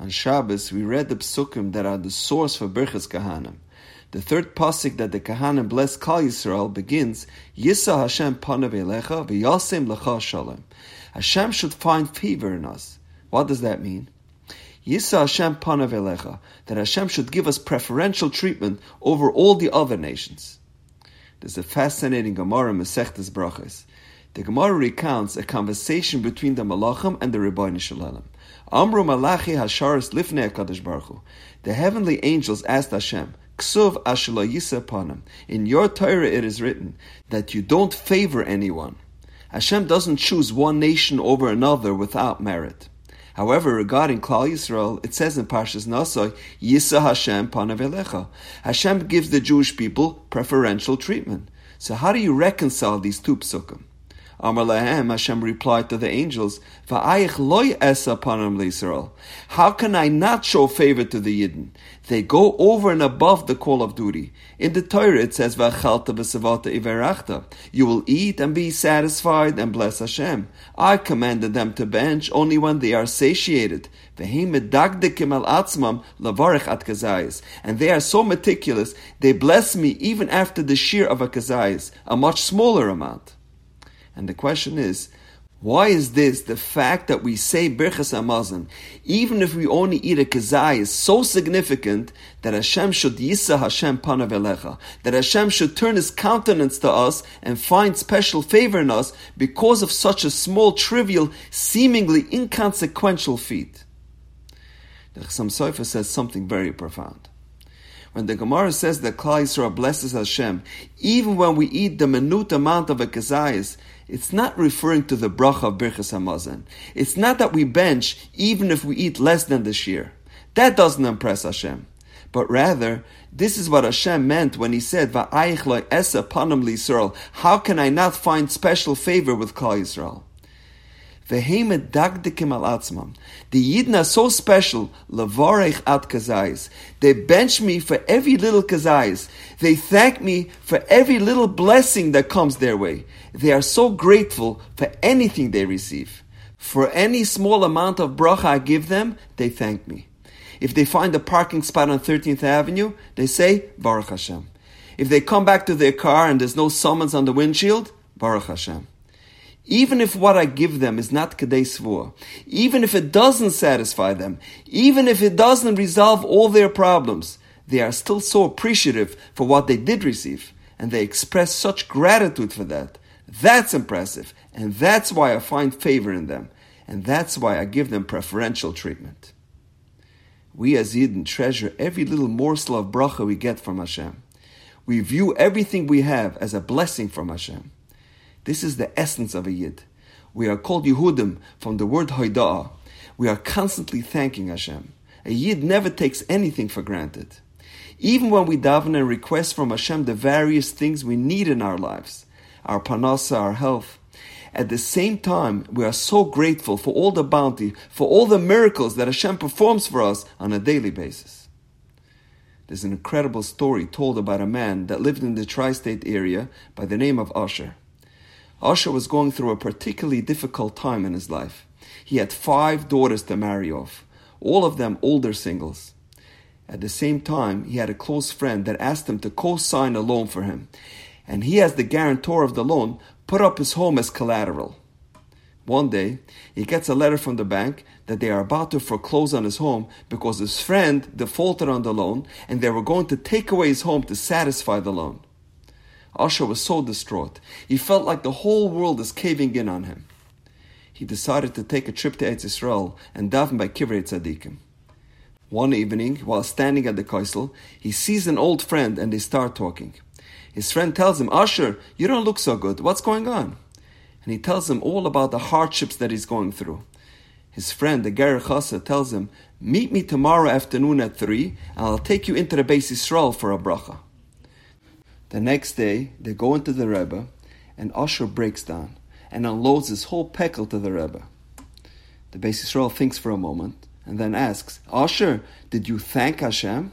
On Shabbos, we read the psukim that are the source for Birchas Kohanim. The third pasuk that the Kohanim bless Klal Yisrael begins, Yisa Hashem panav elecha v'yasem lecha shalom. Hashem should find favor in us. What does that mean? Yisa Hashem panav elecha, that Hashem should give us preferential treatment over all the other nations. There's a fascinating Gemara in Masechtas Brachos. The Gemara recounts a conversation between the Malachim and the Ribbono Shel Olam. Amru Malachi Hasharis Lifnei Baruch The heavenly angels asked Hashem, Ksuv Panim. In your Torah it is written that you don't favor anyone. Hashem doesn't choose one nation over another without merit. However, regarding Klal Yisrael, it says in Parshas Naso, Yisa Hashem Panavelecha. Hashem gives the Jewish people preferential treatment. So how do you reconcile these two psukim? Amar Hashem replied to the angels, Va'ayich loy esa panam Yisrael. How can I not show favor to the Yidden? They go over and above the call of duty. In the Torah it says, Va'chalta b'savata iverachta. You will eat and be satisfied and bless Hashem. I commanded them to bench only when they are satiated. And they are so meticulous, they bless me even after the shiur of a kazayis, a much smaller amount. And the question is, why is this the fact that we say Birchas Hamazon, even if we only eat a kazai, is so significant that Hashem should yisa Hashem panav elecha, that Hashem should turn His countenance to us and find special favor in us because of such a small, trivial, seemingly inconsequential feat? The Chassam Sofer says something very profound. When the Gemara says that Klal Yisrael blesses Hashem, even when we eat the minute amount of a kazayis, it's not referring to the bracha of Birchas Hamazon. It's not that we bench even if we eat less than the shiur. That doesn't impress Hashem. But rather, this is what Hashem meant when He said. How can I not find special favor with Klal Yisrael? The Yidden are so special, levarech at kazayis. They bench me for every little kazayis. They thank me for every little blessing that comes their way. They are so grateful for anything they receive. For any small amount of bracha I give them, they thank me. If they find a parking spot on 13th Avenue, they say, Baruch Hashem. If they come back to their car and there's no summons on the windshield, Baruch Hashem. Even if what I give them is not Kedei even if it doesn't satisfy them, even if it doesn't resolve all their problems, they are still so appreciative for what they did receive, and they express such gratitude for that. That's impressive, and that's why I find favor in them, and that's why I give them preferential treatment. We as Yidden treasure every little morsel of bracha we get from Hashem. We view everything we have as a blessing from Hashem. This is the essence of a Yid. We are called Yehudim from the word Hoidah. We are constantly thanking Hashem. A Yid never takes anything for granted. Even when we daven and request from Hashem the various things we need in our lives, our parnasa, our health, at the same time, we are so grateful for all the bounty, for all the miracles that Hashem performs for us on a daily basis. There's an incredible story told about a man that lived in the tri state area by the name of Usher. Usher was going through a particularly difficult time in his life. He had five daughters to marry off, all of them older singles. At the same time, he had a close friend that asked him to co sign a loan for him, and he, as the guarantor of the loan, put up his home as collateral. One day, he gets a letter from the bank that they are about to foreclose on his home because his friend defaulted on the loan and they were going to take away his home to satisfy the loan. Usher was so distraught. He felt like the whole world is caving in on him. He decided to take a trip to Eretz Yisrael and daven by Kivrei Tzadikim. One evening, while standing at the Kosel, he sees an old friend and they start talking. His friend tells him, Usher, you don't look so good. What's going on? And he tells him all about the hardships that he's going through. His friend, the Ger Chasa, tells him, Meet me tomorrow afternoon at 3 and I'll take you into the Beis Yisrael for a bracha. The next day, they go into the Rebbe, and Usher breaks down and unloads his whole pekel to the Rebbe. The Beis Yisrael thinks for a moment and then asks, Usher, did you thank Hashem?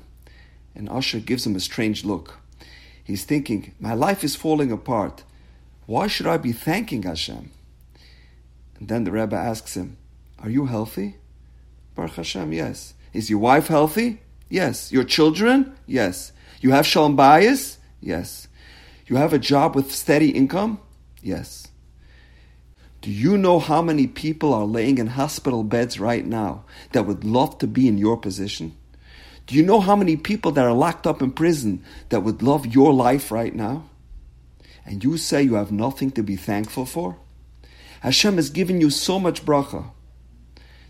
And Usher gives him a strange look. He's thinking, My life is falling apart. Why should I be thanking Hashem? And then the Rebbe asks him, Are you healthy? Baruch Hashem, yes. Is your wife healthy? Yes. Your children? Yes. You have shalom bayis? Yes. You have a job with steady income? Yes. Do you know how many people are laying in hospital beds right now that would love to be in your position? Do you know how many people that are locked up in prison that would love your life right now? And you say you have nothing to be thankful for? Hashem has given you so much bracha.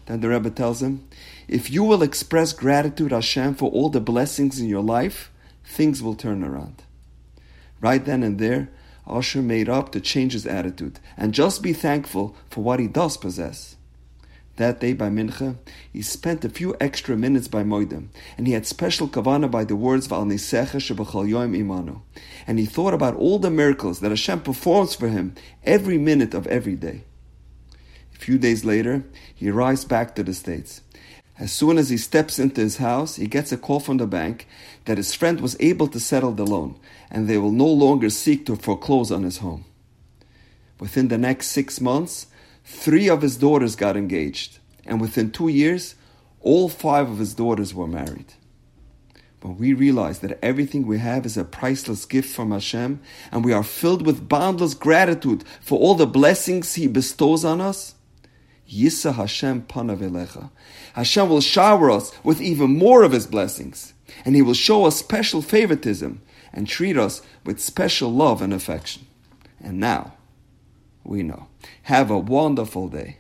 Then the Rebbe tells him, if you will express gratitude Hashem for all the blessings in your life, things will turn around. Right then and there, Asher made up to change his attitude and just be thankful for what he does possess. That day by Mincha, he spent a few extra minutes by Modim, and he had special kavana by the words Val Nisecha Shebachal Yoim Imanu. And he thought about all the miracles that Hashem performs for him every minute of every day. A few days later, he arrives back to the States. As soon as he steps into his house, he gets a call from the bank that his friend was able to settle the loan, and they will no longer seek to foreclose on his home. Within the next six months, three of his daughters got engaged, and within two years, all five of his daughters were married. When we realize that everything we have is a priceless gift from Hashem, and we are filled with boundless gratitude for all the blessings He bestows on us, Yisa Hashem panav panavelecha. Hashem will shower us with even more of His blessings, and He will show us special favoritism and treat us with special love and affection. And now, we know. Have a wonderful day.